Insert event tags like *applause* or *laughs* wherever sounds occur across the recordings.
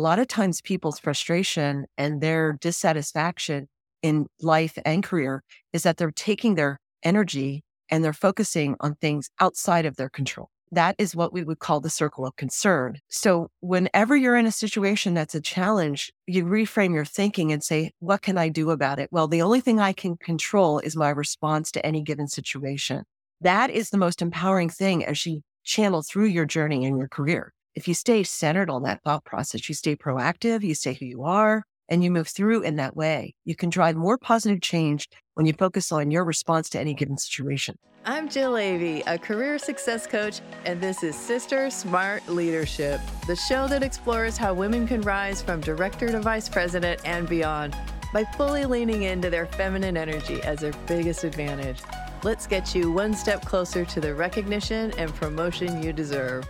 a lot of times people's frustration and their dissatisfaction in life and career is that they're taking their energy and they're focusing on things outside of their control. That is what we would call the circle of concern. So whenever you're in a situation that's a challenge, you reframe your thinking and say, what can I do about it? Well, the only thing I can control is my response to any given situation. That is the most empowering thing as you channel through your journey and your career. If you stay centered on that thought process, you stay proactive, you stay who you are, and you move through in that way, you can drive more positive change when you focus on your response to any given situation. I'm Jill Avey, a career success coach, and this is Sister Smart Leadership, the show that explores how women can rise from director to vice president and beyond by fully leaning into their feminine energy as their biggest advantage. Let's get you one step closer to the recognition and promotion you deserve.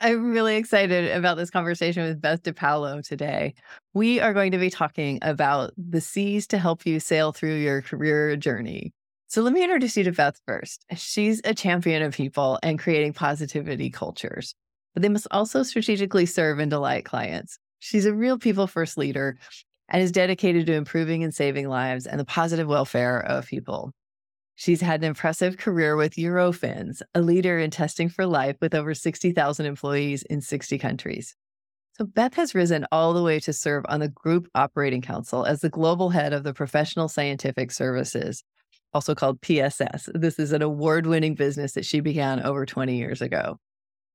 I'm really excited about this conversation with Beth DiPaolo today. We are going to be talking about the seas to help you sail through your career journey. So let me introduce you to Beth first. She's a champion of people and creating positivity cultures, but they must also strategically serve and delight clients. She's a real people first leader and is dedicated to improving and saving lives and the positive welfare of people. She's had an impressive career with Eurofins, a leader in testing for life with over 60,000 employees in 60 countries. So, Beth has risen all the way to serve on the Group Operating Council as the global head of the Professional Scientific Services, also called PSS. This is an award winning business that she began over 20 years ago.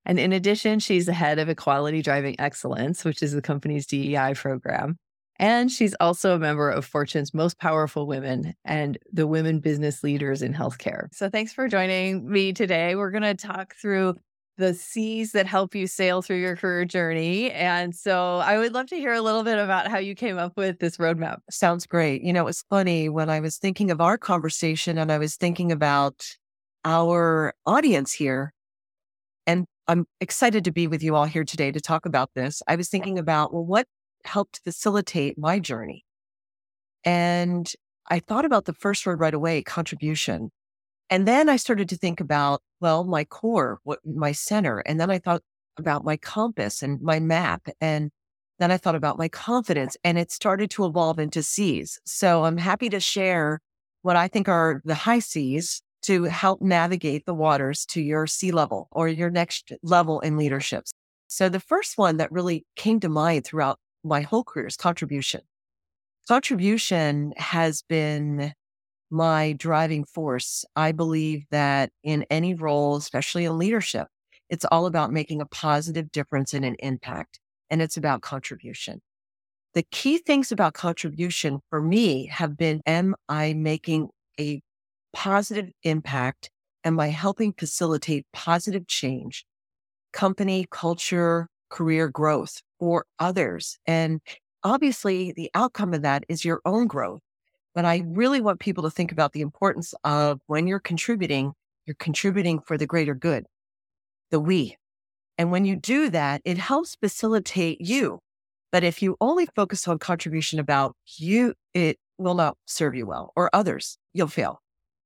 And in addition, she's the head of Equality Driving Excellence, which is the company's DEI program. And she's also a member of Fortune's Most Powerful Women and the Women Business Leaders in Healthcare. So thanks for joining me today. We're going to talk through the C's that help you sail through your career journey. And so I would love to hear a little bit about how you came up with this roadmap. Sounds great. You know, it was funny when I was thinking of our conversation and I was thinking about our audience here. And I'm excited to be with you all here today to talk about this. I was thinking about, well, what helped facilitate my journey. And I thought about the first word right away, contribution. And then I started to think about, well, my core, what my center. And then I thought about my compass and my map. And then I thought about my confidence and it started to evolve into C's. So I'm happy to share what I think are the high C's to help navigate the waters to your C level or your next level in leadership. So the first one that really came to mind throughout my whole career is contribution. Contribution has been my driving force. I believe that in any role, especially in leadership, it's all about making a positive difference and an impact, and it's about contribution. The key things about contribution for me have been Am I making a positive impact? Am I helping facilitate positive change, company, culture, career growth for others. And obviously, the outcome of that is your own growth. But I really want people to think about the importance of when you're contributing, you're contributing for the greater good, the we. And when you do that, it helps facilitate you. But if you only focus on contribution about you, it will not serve you well or others, you'll fail.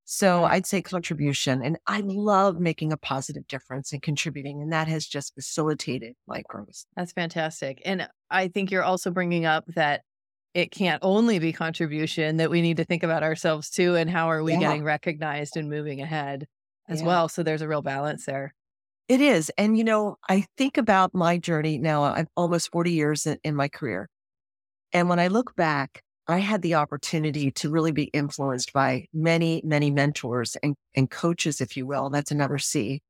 So I'd say contribution. And I love making a positive difference and contributing. And that has just facilitated my growth. That's fantastic. And I think you're also bringing up that it can't only be contribution, that we need to think about ourselves too. And how are we yeah. getting recognized and moving ahead as yeah. well? So there's a real balance there. It is. And, you know, I think about my journey now, I'm almost 40 years in, in my career. And when I look back, I had the opportunity to really be influenced by many, many mentors and, and coaches, if you will. That's another C.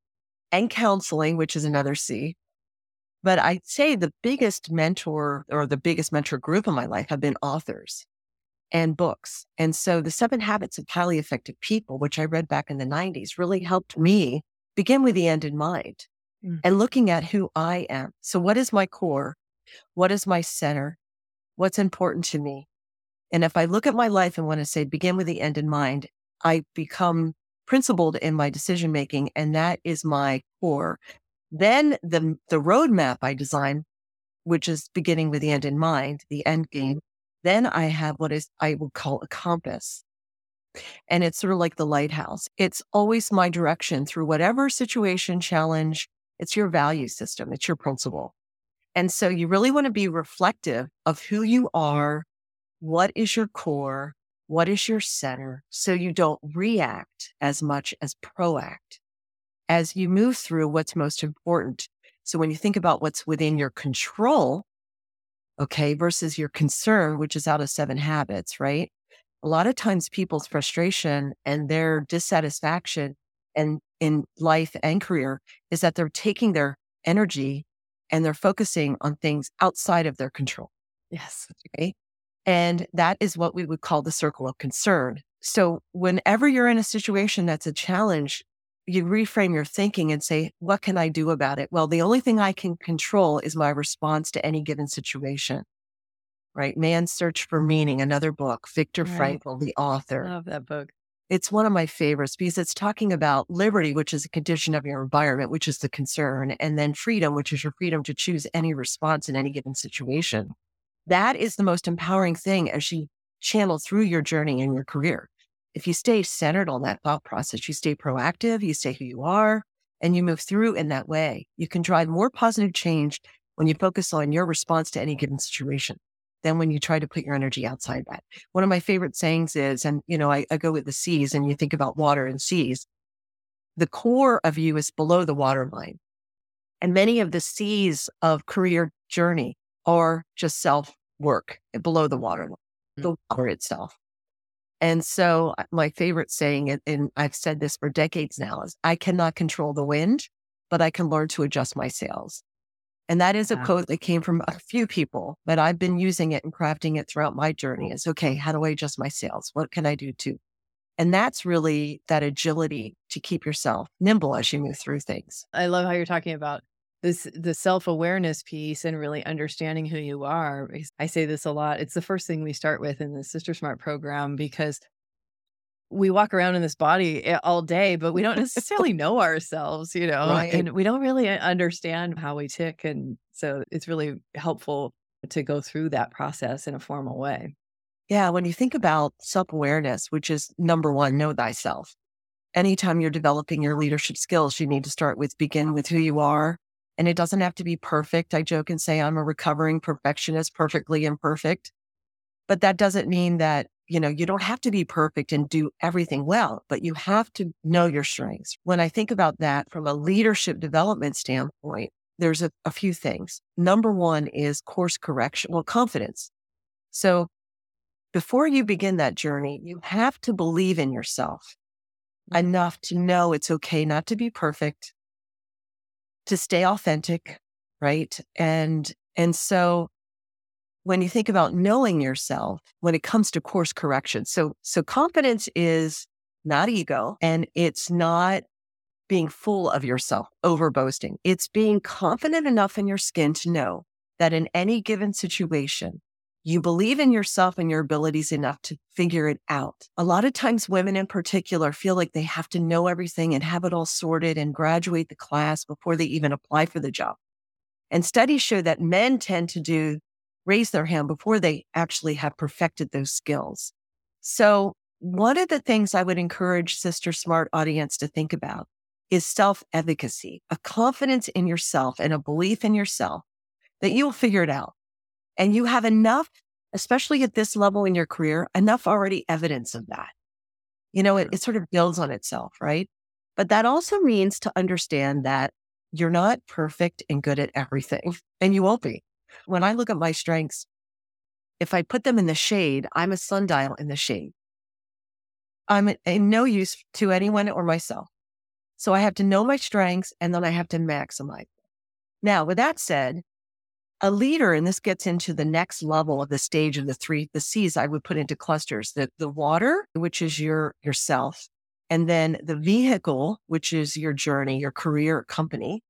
And counseling, which is another C. But I'd say the biggest mentor or the biggest mentor group in my life have been authors and books. And so the seven habits of highly effective people, which I read back in the 90s, really helped me begin with the end in mind mm. and looking at who I am. So, what is my core? What is my center? What's important to me? And if I look at my life and want to say, begin with the end in mind, I become principled in my decision making. And that is my core. Then the, the roadmap I design, which is beginning with the end in mind, the end mm-hmm. game. Then I have what is I would call a compass. And it's sort of like the lighthouse. It's always my direction through whatever situation, challenge. It's your value system. It's your principle. And so you really want to be reflective of who you are, what is your core, what is your center, so you don't react as much as proact as you move through what's most important. So when you think about what's within your control, okay, versus your concern, which is out of seven habits, right? A lot of times people's frustration and their dissatisfaction and in life and career is that they're taking their energy and they're focusing on things outside of their control. Yes. Okay. And that is what we would call the circle of concern. So whenever you're in a situation that's a challenge, you reframe your thinking and say, what can I do about it? Well, the only thing I can control is my response to any given situation. Right. Man's Search for Meaning, another book, Viktor right. Frankl, the author. I Love that book. It's one of my favorites because it's talking about liberty, which is a condition of your environment, which is the concern, and then freedom, which is your freedom to choose any response in any given situation. That is the most empowering thing as you channel through your journey in your career. If you stay centered on that thought process, you stay proactive, you stay who you are, and you move through in that way, you can drive more positive change when you focus on your response to any given situation than when you try to put your energy outside that. One of my favorite sayings is, and you know, I, I go with the seas and you think about water and seas, the core of you is below the waterline. And many of the seas of career journey are just self work below the waterline, mm-hmm. the water itself. And so uh, my favorite saying, and I've said this for decades now, is I cannot control the wind, but I can learn to adjust my sails. And that is a quote that came from a few people, but I've been using it and crafting it throughout my journey. It's okay, how do I adjust my sails? What can I do to? And that's really that agility to keep yourself nimble as you move through things. I love how you're talking about this the self-awareness piece and really understanding who you are. I say this a lot. It's the first thing we start with in the Sister Smart program because we walk around in this body eh, all day, but we don't *laughs* necessarily know ourselves, you know, right. and we don't really understand how we tick. And so it's really helpful to go through that process in a formal way. Yeah. When you think about self awareness, which is number one, know thyself. Anytime you're developing your leadership skills, you need to start with begin with who you are. And it doesn't have to be perfect. I joke and say I'm a recovering perfectionist, perfectly imperfect. But that doesn't mean that you know, you don't have to be perfect and do everything well, but you have to know your strengths. When I think about that from a leadership development standpoint, there's a, a few things. Number one is course correction, well, confidence. So before you begin that journey, you have to believe in yourself mm-hmm. enough to know it's okay not to be perfect, to stay authentic, right? And and so when you think about knowing yourself when it comes to course correction. So, so confidence is not ego and it's not being full of yourself, over boasting. It's being confident enough in your skin to know that in any given situation, you believe in yourself and your abilities enough to figure it out. A lot of times, women in particular feel like they have to know everything and have it all sorted and graduate the class before they even apply for the job. And studies show that men tend to do raise their hand before they actually have perfected those skills. So one of the things I would encourage Sister Smart audience to think about is self efficacy, a confidence in yourself and a belief in yourself that you'll figure it out. And you have enough, especially at this level in your career, enough already evidence of that. You know, it, it sort of builds on itself, right? But that also means to understand that you're not perfect and good at everything, *laughs* and you won't be. When I look at my strengths, if I put them in the shade, I'm a sundial in the shade. I'm in no use to anyone or myself. So I have to know my strengths and then I have to maximize. Them. Now, with that said, a leader, and this gets into the next level of the stage of the three, the C's I would put into clusters, the, the water, which is your yourself, and then the vehicle, which is your journey, your career, company,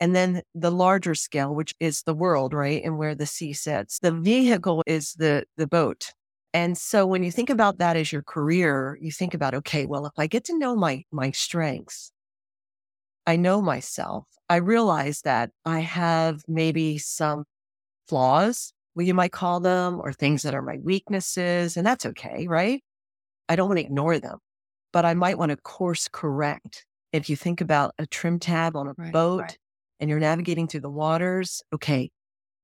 and then the larger scale, which is the world, right? And where the sea sits. The vehicle is the, the boat. And so when you think about that as your career, you think about, okay, well, if I get to know my, my strengths, I know myself, I realize that I have maybe some flaws, what you might call them, or things that are my weaknesses. And that's okay, right? I don't want to ignore them, but I might want to course correct. If you think about a trim tab on a right, boat, right and you're navigating through the waters, okay,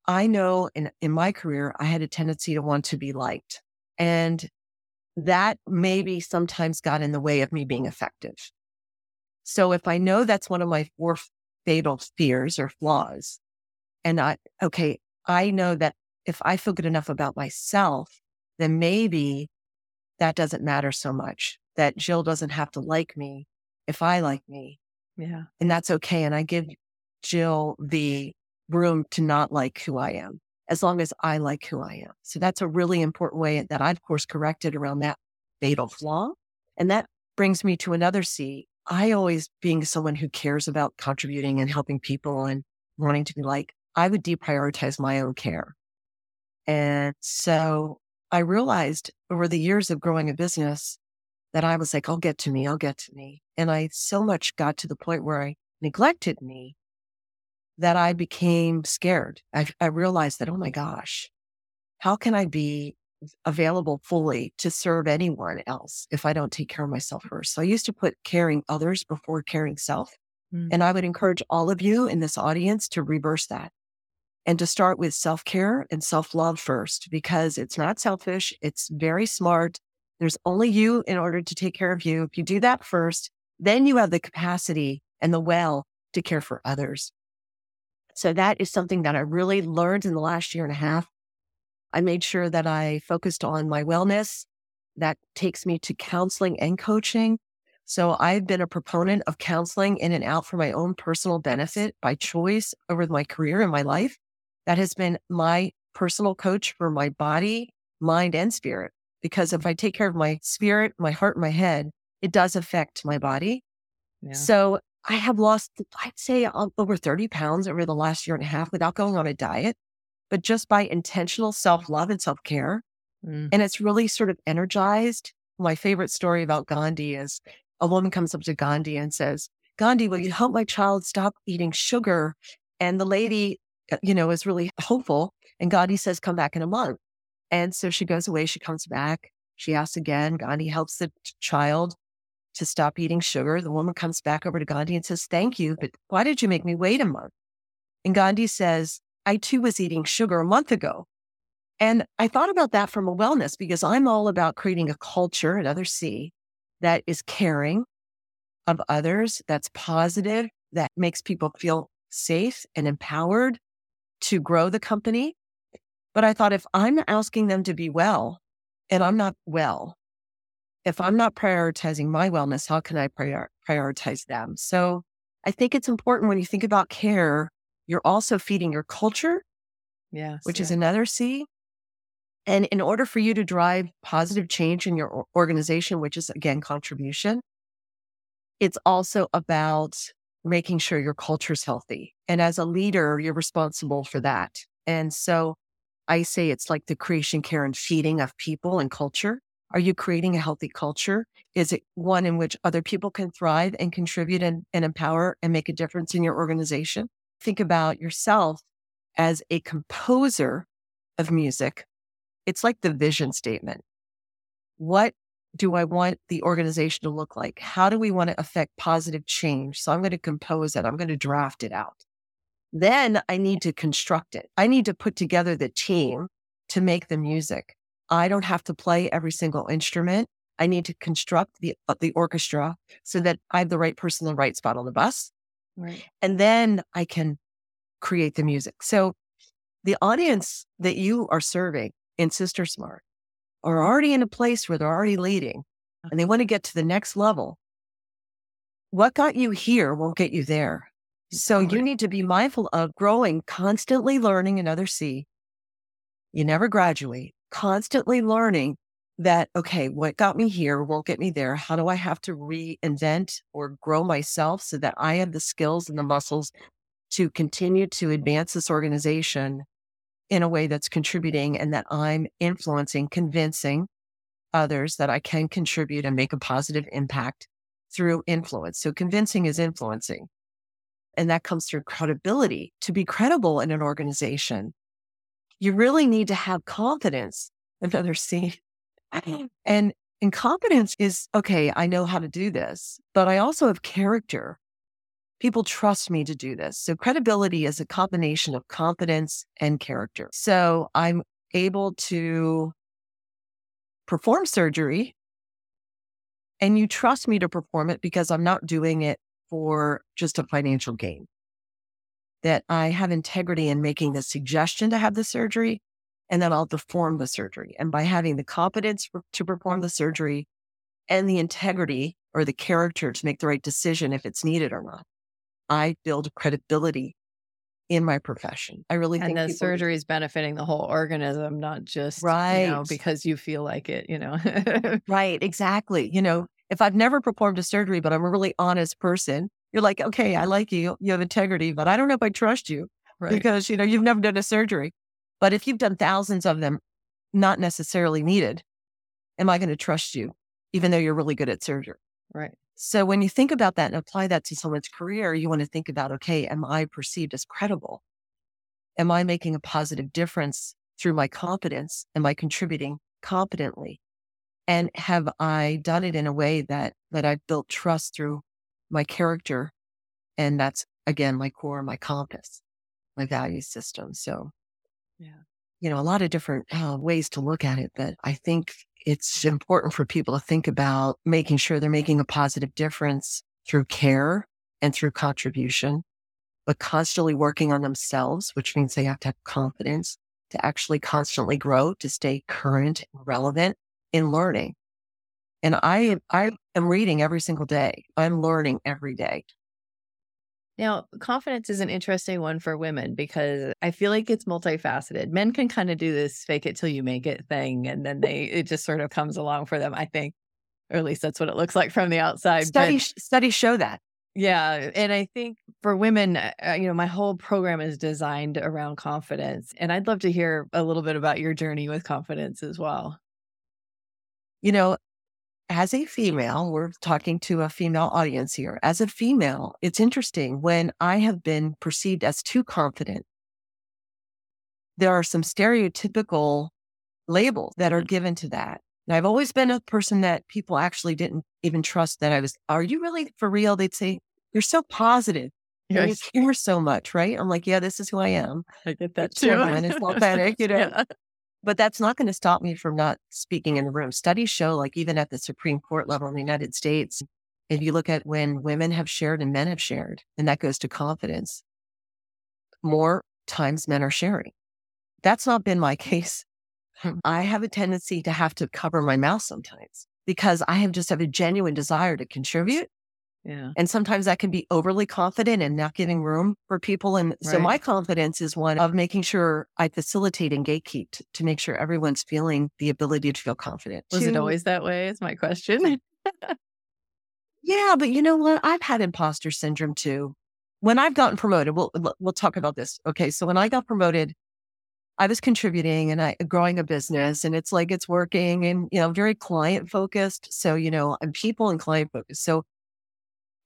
I know in, in my career, I had a tendency to want to be liked. And that maybe sometimes got in the way of me being effective. So if I know that's one of my four fatal fears or flaws, and I, okay, I know that if I feel good enough about myself, then maybe that doesn't matter so much, that Jill doesn't have to like me if I like me. Yeah. And that's okay. And I give Jill the room to not like who I am as long as I like who I am. So that's a really important way that I, of course, corrected around that fatal flaw. And that brings me to another C. I always, being someone who cares about contributing and helping people and wanting to be like, I would deprioritize my own care. And so I realized over the years of growing a business that I was like, I'll get to me, I'll get to me. And I so much got to the point where I neglected me that I became scared. I, I realized that, oh my gosh, how can I be available fully to serve anyone else if I don't take care of myself first? So I used to put caring others before caring self. Mm. And I would encourage all of you in this audience to reverse that and to start with self care and self love first, because it's not selfish. It's very smart. There's only you in order to take care of you. If you do that first, then you have the capacity and the well to care for others. So that is something that I really learned in the last year and a half. I made sure that I focused on my wellness. That takes me to counseling and coaching. So I've been a proponent of counseling in and out for my own personal benefit by choice over my career and my life. That has been my personal coach for my body, mind, and spirit. Because if I take care of my spirit, my heart, my head, it does affect my body. Yeah. So I have lost, I'd say um, over 30 pounds over the last year and a half without going on a diet, but just by intentional self love and self care. Mm. And it's really sort of energized. My favorite story about Gandhi is a woman comes up to Gandhi and says, Gandhi, will you help my child stop eating sugar? And the lady, uh, you know, is really hopeful. And Gandhi says, come back in a month. And so she goes away. She comes back. She asks again. Gandhi helps the child to stop eating sugar. The woman comes back over to Gandhi and says, Thank you, but why did you make me wait a month? And Gandhi says, I too was eating sugar a month ago. And I thought about that from a wellness because I'm all about creating a culture, another C, that is caring of others, that's positive, that makes people feel safe and empowered to grow the company. But I thought if I'm asking them to be well and I'm not well, if I'm not prioritizing my wellness, how can I prior- prioritize them? So I think it's important when you think about care, you're also feeding your culture, yes, which yeah. is another C. And in order for you to drive positive change in your organization, which is again contribution, it's also about making sure your culture is healthy. And as a leader, you're responsible for that. And so I say it's like the creation, care, and feeding of people and culture. Are you creating a healthy culture? Is it one in which other people can thrive and contribute and, and empower and make a difference in your organization? Think about yourself as a composer of music. It's like the vision statement. What do I want the organization to look like? How do we want to affect positive change? So I'm going to compose it. I'm going to draft it out. Then I need to construct it. I need to put together the team to make the music. I don't have to play every single instrument. I need to construct the uh, the orchestra so that I have the right person in the right spot on the bus. Right. And then I can create the music. So the audience that you are serving in Sister Smart are already in a place where they're already leading and they want to get to the next level. What got you here won't get you there. So you need to be mindful of growing, constantly learning another C. You never graduate constantly learning that, okay, what got me here won't get me there. How do I have to reinvent or grow myself so that I have the skills and the muscles to continue to advance this organization in a way that's contributing and that I'm influencing, convincing others that I can contribute and make a positive impact through influence. So convincing is influencing. And that comes through credibility. To be credible in an organization, you really need to have confidence. Another C. Mm. And and confidence is okay, I know how to do this, but I also have character. people trust me to do this. So credibility is a combination of competence and character. So I'm able to perform surgery and you trust me to perform it because I'm not doing it for just a financial gain. That I have integrity in making the suggestion to have the surgery and then I'll perform the surgery. And by having the competence to perform the surgery and the integrity or the character to make the right decision if it's needed or not, I build credibility in my profession. I really and think the surgery is benefiting the whole organism, not just right. you know, because you feel like it, you know. right, exactly. You know, if I've never performed a surgery, but I'm a really honest person, you're like, okay, I like you, you have integrity, but I don't know if I trust you right. because, you know, you've never done a surgery. But if you've done thousands of them, not necessarily needed, am I going to trust you, even though you're really good at surgery? Right. So when you think about that and apply that to someone's career, you want to think about, okay, am I perceived as credible? Am I making a positive difference through my competence? Am I contributing competently? And have I done it in a way that, that I've built trust through my character? And that's again, my core, my compass, my value system. So, yeah, you know, a lot of different uh, ways to look at it, but I think it's important for people to think about making sure they're making a positive difference through care and through contribution, but constantly working on themselves, which means they have to have confidence to actually constantly grow, to stay current and relevant in learning. And I, I am reading every single day. I'm learning every day. Now, confidence is an interesting one for women because I feel like it's multifaceted. Men can kind of do this fake it till you make it thing, and then they it just sort of comes along for them. I think, or at least that's what it looks like from the outside. Studies studies show that. Yeah, and I think for women, uh, uh, you know, my whole program is designed around confidence, and I'd love to hear a little bit about your journey with confidence as well. You know, as a female, we're talking to a female audience here. As a female, it's interesting when I have been perceived as too confident. There are some stereotypical labels that are mm-hmm. given to that. And I've always been a person that people actually didn't even trust that I was, are you really for real? They'd say, you're so positive. Yes. You care so much, right? I'm like, yeah, this is who I am. I get that too. And it's *laughs* authentic, you know. yeah. But that's not going to stop me from not speaking in the room. Studies show, like even at the Supreme Court level in the United States, if you look at when women have shared and men have shared, and that goes to confidence, more times men are sharing. That's not been my *laughs* case. I have a tendency to have to cover my mouth sometimes because I have just have a genuine desire to contribute yeah. And sometimes that can be overly confident and not giving room for people. And right. so my confidence is one of making sure I facilitate and gatekeep to, to make sure everyone's feeling the ability to feel confident. Was to, it always that way? Is my question. yeah, but you know what? I've had imposter syndrome too. When I've gotten promoted, we'll we'll talk about this. Okay, so when I got promoted, I was contributing and I growing a business and it's like it's working and you know very client focused. So you know I'm people and client focused. So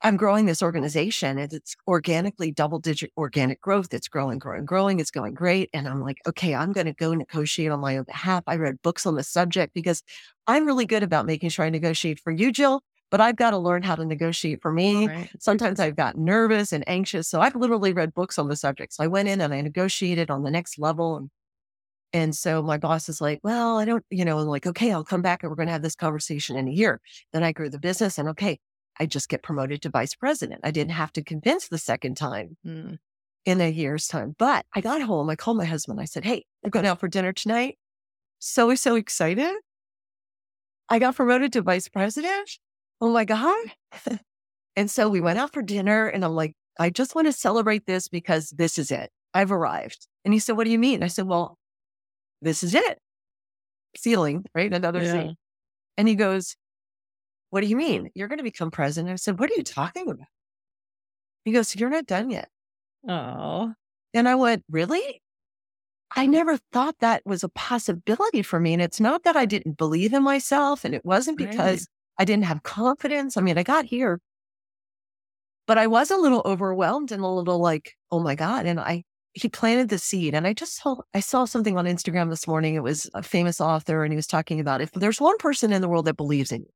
I'm growing this organization and it's organically double digit organic growth. It's growing, growing, growing. It's going great. And I'm like, okay, I'm going to go negotiate on my own behalf. I read books on the subject because I'm really good about making sure I negotiate for you, Jill, but I've got to learn how to negotiate for me. Right. Sometimes I've got nervous and anxious. So I've literally read books on the subject. So I went in and I negotiated on the next level. And, and so my boss is like, well, I don't, you know, I'm like, okay, I'll come back and we're going to have this conversation in a year. Then I grew the business and okay, I just get promoted to vice president. I didn't have to convince the second time mm. in a year's time. But I got home. I called my husband. I said, Hey, I'm going out for dinner tonight. So, so excited. I got promoted to vice president. Oh my God. *laughs* and so we went out for dinner and I'm like, I just want to celebrate this because this is it. I've arrived. And he said, What do you mean? I said, Well, this is it. Ceiling, right? Another yeah. scene. And he goes, what do you mean? You're going to become president? I said, What are you talking about? He goes, You're not done yet. Oh. And I went, Really? I never thought that was a possibility for me. And it's not that I didn't believe in myself, and it wasn't because right. I didn't have confidence. I mean, I got here, but I was a little overwhelmed and a little like, oh my God. And I, he planted the seed. And I just saw, I saw something on Instagram this morning. It was a famous author, and he was talking about if there's one person in the world that believes in you,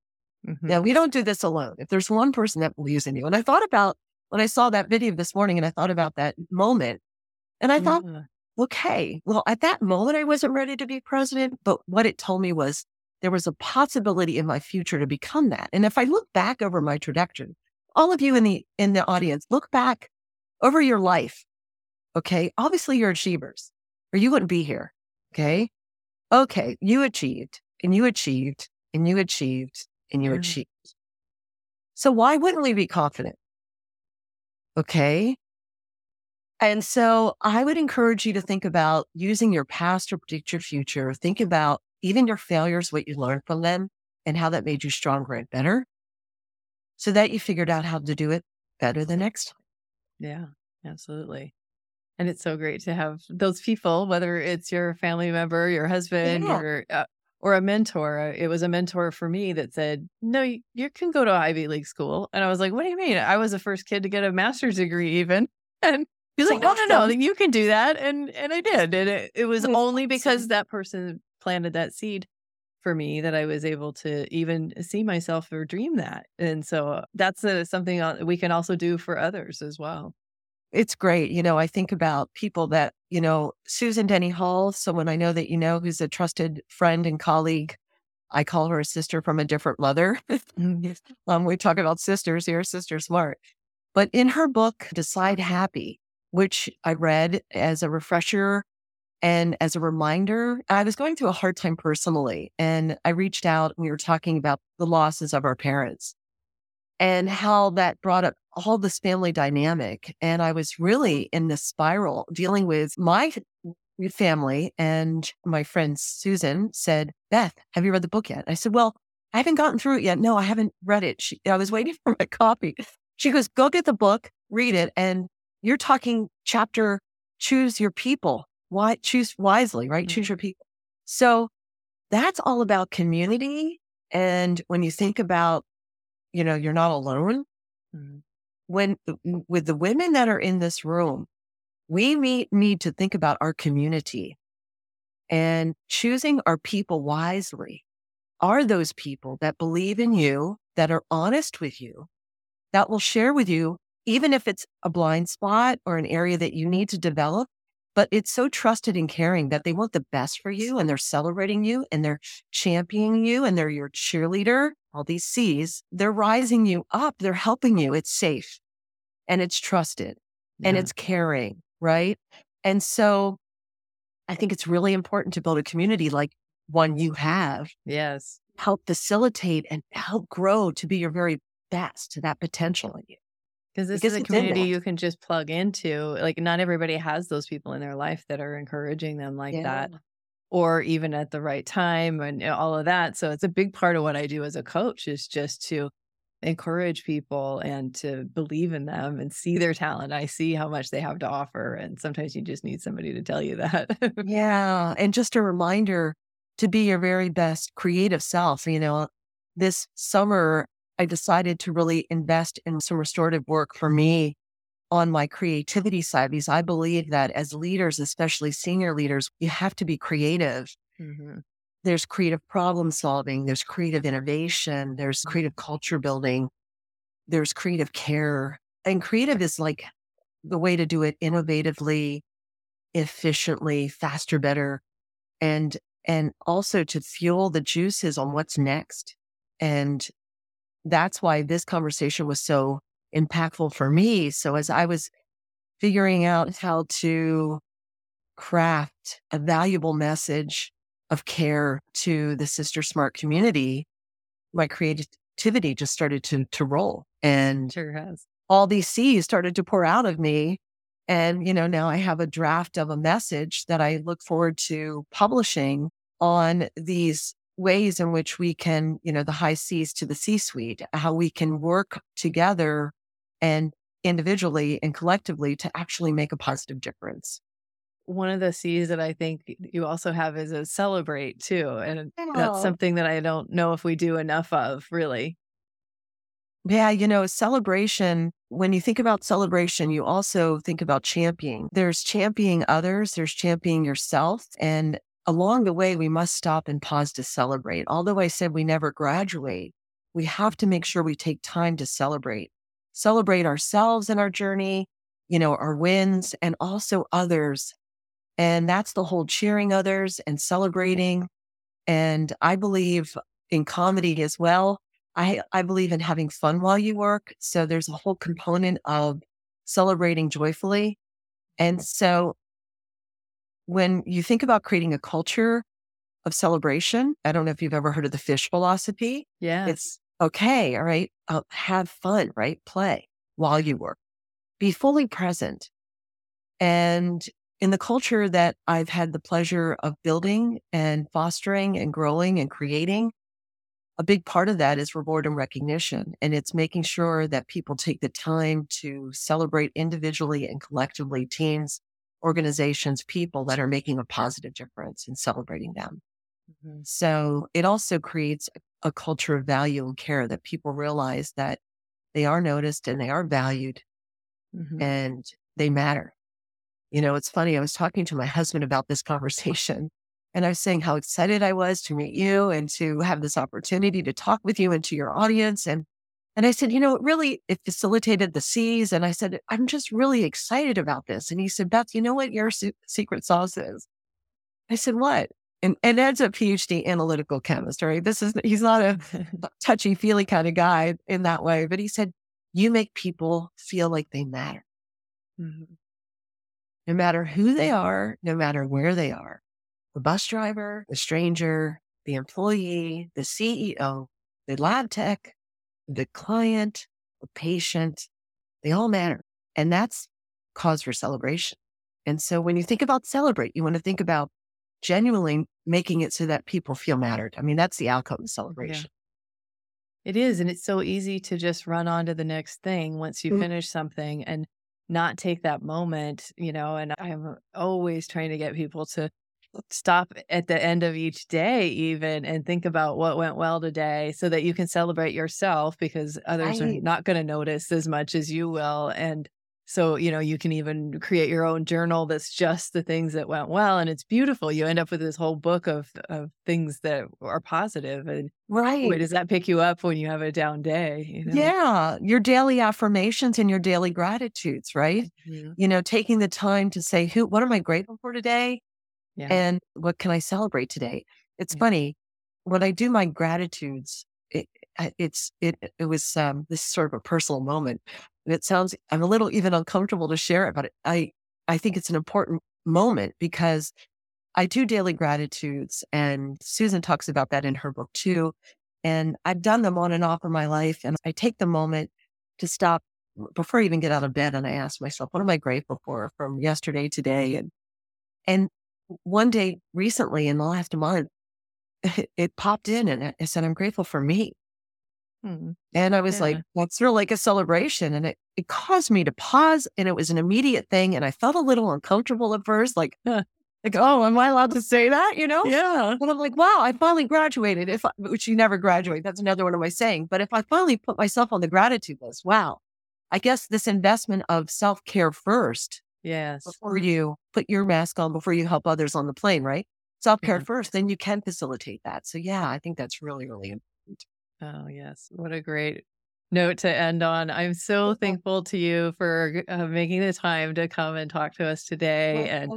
Mm-hmm. Now, we don't do this alone. If there's one person that believes in you, and I thought about when I saw that video this morning and I thought about that moment and I thought, Yeah. okay, well, at that moment, I wasn't ready to be president, but what it told me was there was a possibility in my future to become that. And if I look back over my trajectory, all of you in the in the audience, look back over your life. Okay. Obviously you're achievers or you wouldn't be here. Okay. Okay. You achieved and you achieved and you achieved and you Yeah. achieved. So why wouldn't we be confident? Okay. And so I would encourage you to think about using your past to predict your future. Think about even your failures, what you learned from them and how that made you stronger and better so that you figured out how to do it better the next time. Yeah, absolutely. And it's so great to have those people, whether it's your family member, your husband, Yeah. your uh, or a mentor. Uh, It was a mentor for me that said, "No, you, you can go to Ivy League school." And I was like, "What do you mean? I was the first kid to get a master's degree, even." *laughs* And he's like, "No, no, no, you can do that." And and I did. And it, it was only because that person planted that seed for me that I was able to even see myself or dream that. And so uh, that's uh, something we can also do for others as well. It's great. You know, I think about people that, you know, Susan Denny Hall, someone I know that you know who's a trusted friend and colleague. I call her a sister from a different mother. *laughs* um, we talk about sisters here, Sister Smart. But in her book, Decide Happy, which I read as a refresher and as a reminder, I was going through a hard time personally. And I reached out and we were talking about the losses of our parents and how that brought up all this family dynamic. And I was really in this spiral dealing with my family. And my friend Susan said, Beth, have you read the book yet? I said, Well, I haven't gotten through it yet. No, I haven't read it. She, I was waiting *laughs* for my copy. She goes, Go get the book, read it. And you're talking chapter, choose your people. Why choose wisely, right? Mhm. Choose your people. So that's all about community. And when you think about, you know, you're not alone, Mhm. when with the women that are in this room, we meet, need to think about our community and choosing our people wisely. Are those people that believe in you, that are honest with you, that will share with you, even if it's a blind spot or an area that you need to develop, but it's so trusted and caring that they want the best for you and they're celebrating you and they're championing you and they're your cheerleader. All these C's, they're rising you up. They're helping you. It's safe and it's trusted and it's caring, right? And so I think it's really important to build a community like one you have, yes. help facilitate and help grow to be your very best to that potential in you. Because this Because is a community you can just plug into. Like, not everybody has those people in their life that are encouraging them like that, or even at the right time and eh, all of that. So, it's a big part of what I do as a coach is just to encourage people and to believe in them and see their talent. I see how much they have to offer. And sometimes you just need somebody to tell you that. *laughs* Yeah. And just a reminder to be your very best creative self. You know, this summer, I decided to really invest in some restorative work for me on my creativity side because I believe that as leaders, especially senior leaders, you have to be creative. Mhm. There's creative problem solving, there's creative innovation, there's creative culture building, there's creative care. And creative is like the way to do it innovatively, efficiently, faster, better, and and also to fuel the juices on what's next. And that's why this conversation was so impactful for me. So as I was figuring out how to craft a valuable message of care to the Sister Smart community, my creativity just started to to roll. And Sure has. all these C's started to pour out of me. And, you know, now I have a draft of a message that I look forward to publishing on these ways in which we can, you know, the high C's to the C suite, how we can work together and individually and collectively to actually make a positive difference. One of the C's that I think you also have is a celebrate too. And that's Oh. something that I don't know if we do enough of, really. Yeah, you know, celebration, when you think about celebration, you also think about championing. There's championing others, there's championing yourself. And along the way, we must stop and pause to celebrate. Although I said we never graduate, we have to make sure we take time to celebrate. celebrate ourselves in our journey, you know, our wins and also others. And that's the whole cheering others and celebrating. And I believe in comedy as well. I, I believe in having fun while you work. So there's a whole component of celebrating joyfully. And so when you think about creating a culture of celebration, I don't know if you've ever heard of the fish philosophy. Yeah. It's okay. All right. Uh, have fun, right? Play while you work, be fully present. And in the culture that I've had the pleasure of building and fostering and growing and creating, a big part of that is reward and recognition. And it's making sure that people take the time to celebrate individually and collectively teams, organizations, people that are making a positive difference and celebrating them. Mm-hmm. So it also creates a culture of value and care that people realize that they are noticed and they are valued mm-hmm. and they matter. You know, it's funny. I was talking to my husband about this conversation *laughs* and I was saying how excited I was to meet you and to have this opportunity to talk with you and to your audience. And and I said, you know, it really it facilitated the C's. And I said, I'm just really excited about this. And he said, Beth, you know what your su- secret sauce is? I said, what? And and Ed's a PhD analytical chemist, right? This is he's not a *laughs* touchy feely kind of guy in that way, but he said, you make people feel like they matter. Mm-hmm. No matter who they are, no matter where they are the bus driver, the stranger, the employee, the CEO, the lab tech, the client, the patient, they all matter. And that's cause for celebration. And so when you think about celebrate, you want to think about genuinely making it so that people feel mattered. I mean, that's the outcome of celebration. Yeah. It is. And it's so easy to just run on to the next thing once you mm-hmm. finish something and not take that moment, you know. And I'm always trying to get people to stop at the end of each day even and think about what went well today so that you can celebrate yourself because others right. are not going to notice as much as you will and so you know you can even create your own journal that's just the things that went well and it's beautiful you end up with this whole book of of things that are positive and right boy, does that pick you up when you have a down day you know? yeah your daily affirmations and your daily gratitudes right mm-hmm. you know taking the time to say who what am i grateful for today yeah. And what can I celebrate today? It's yeah. funny when I do my gratitudes. It, it's it it was um, this sort of a personal moment, and it sounds I'm a little even uncomfortable to share it, but I I think it's an important moment because I do daily gratitudes, and Susan talks about that in her book too. And I've done them on and off in my life, and I take the moment to stop before I even get out of bed, and I ask myself, "What am I grateful for from yesterday, today?" and and one day recently in the last month, it, *laughs* it popped in and it said, I'm grateful for me. Hmm. And I was yeah. like, that's really like a celebration. And it, it caused me to pause and it was an immediate thing. And I felt a little uncomfortable at first, like, *laughs* like, oh, am I allowed to say that? You know? Yeah. And I'm like, wow, I finally graduated. If I, which you never graduate. That's another one of my saying. But if I finally put myself on the gratitude list, wow, I guess this investment of self care first Yes. Before you put your mask on, before you help others on the plane, right? Self care mm-hmm. first, then you can facilitate that. So, yeah, I think that's really, really important. Oh, yes. What a great note to end on. I'm so thankful to you for uh, making the time to come and talk to us today. And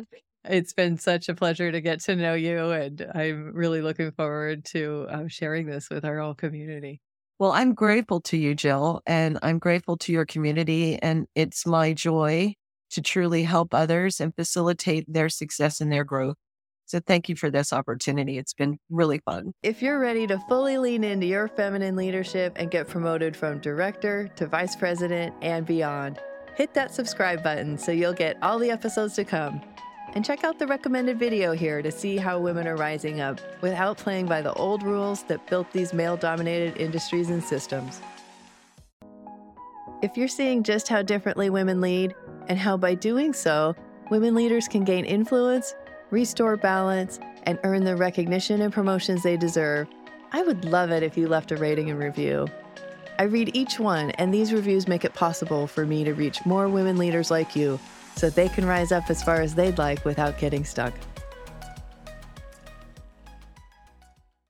it's been such a pleasure to get to know you. And I'm really looking forward to uh, sharing this with our whole community. Well, I'm grateful to you, Jill, and I'm grateful to your community. And it's my joy to truly help others and facilitate their success and their growth. So thank you for this opportunity. It's been really fun. If you're ready to fully lean into your feminine leadership and get promoted from director to vice president and beyond, hit that subscribe button so you'll get all the episodes to come. And check out the recommended video here to see how women are rising up without playing by the old rules that built these male dominated industries and systems. If you're seeing just how differently women lead, and how by doing so, women leaders can gain influence, restore balance, and earn the recognition and promotions they deserve, I would love it if you left a rating and review. I read each one, and these reviews make it possible for me to reach more women leaders like you so they can rise up as far as they'd like without getting stuck.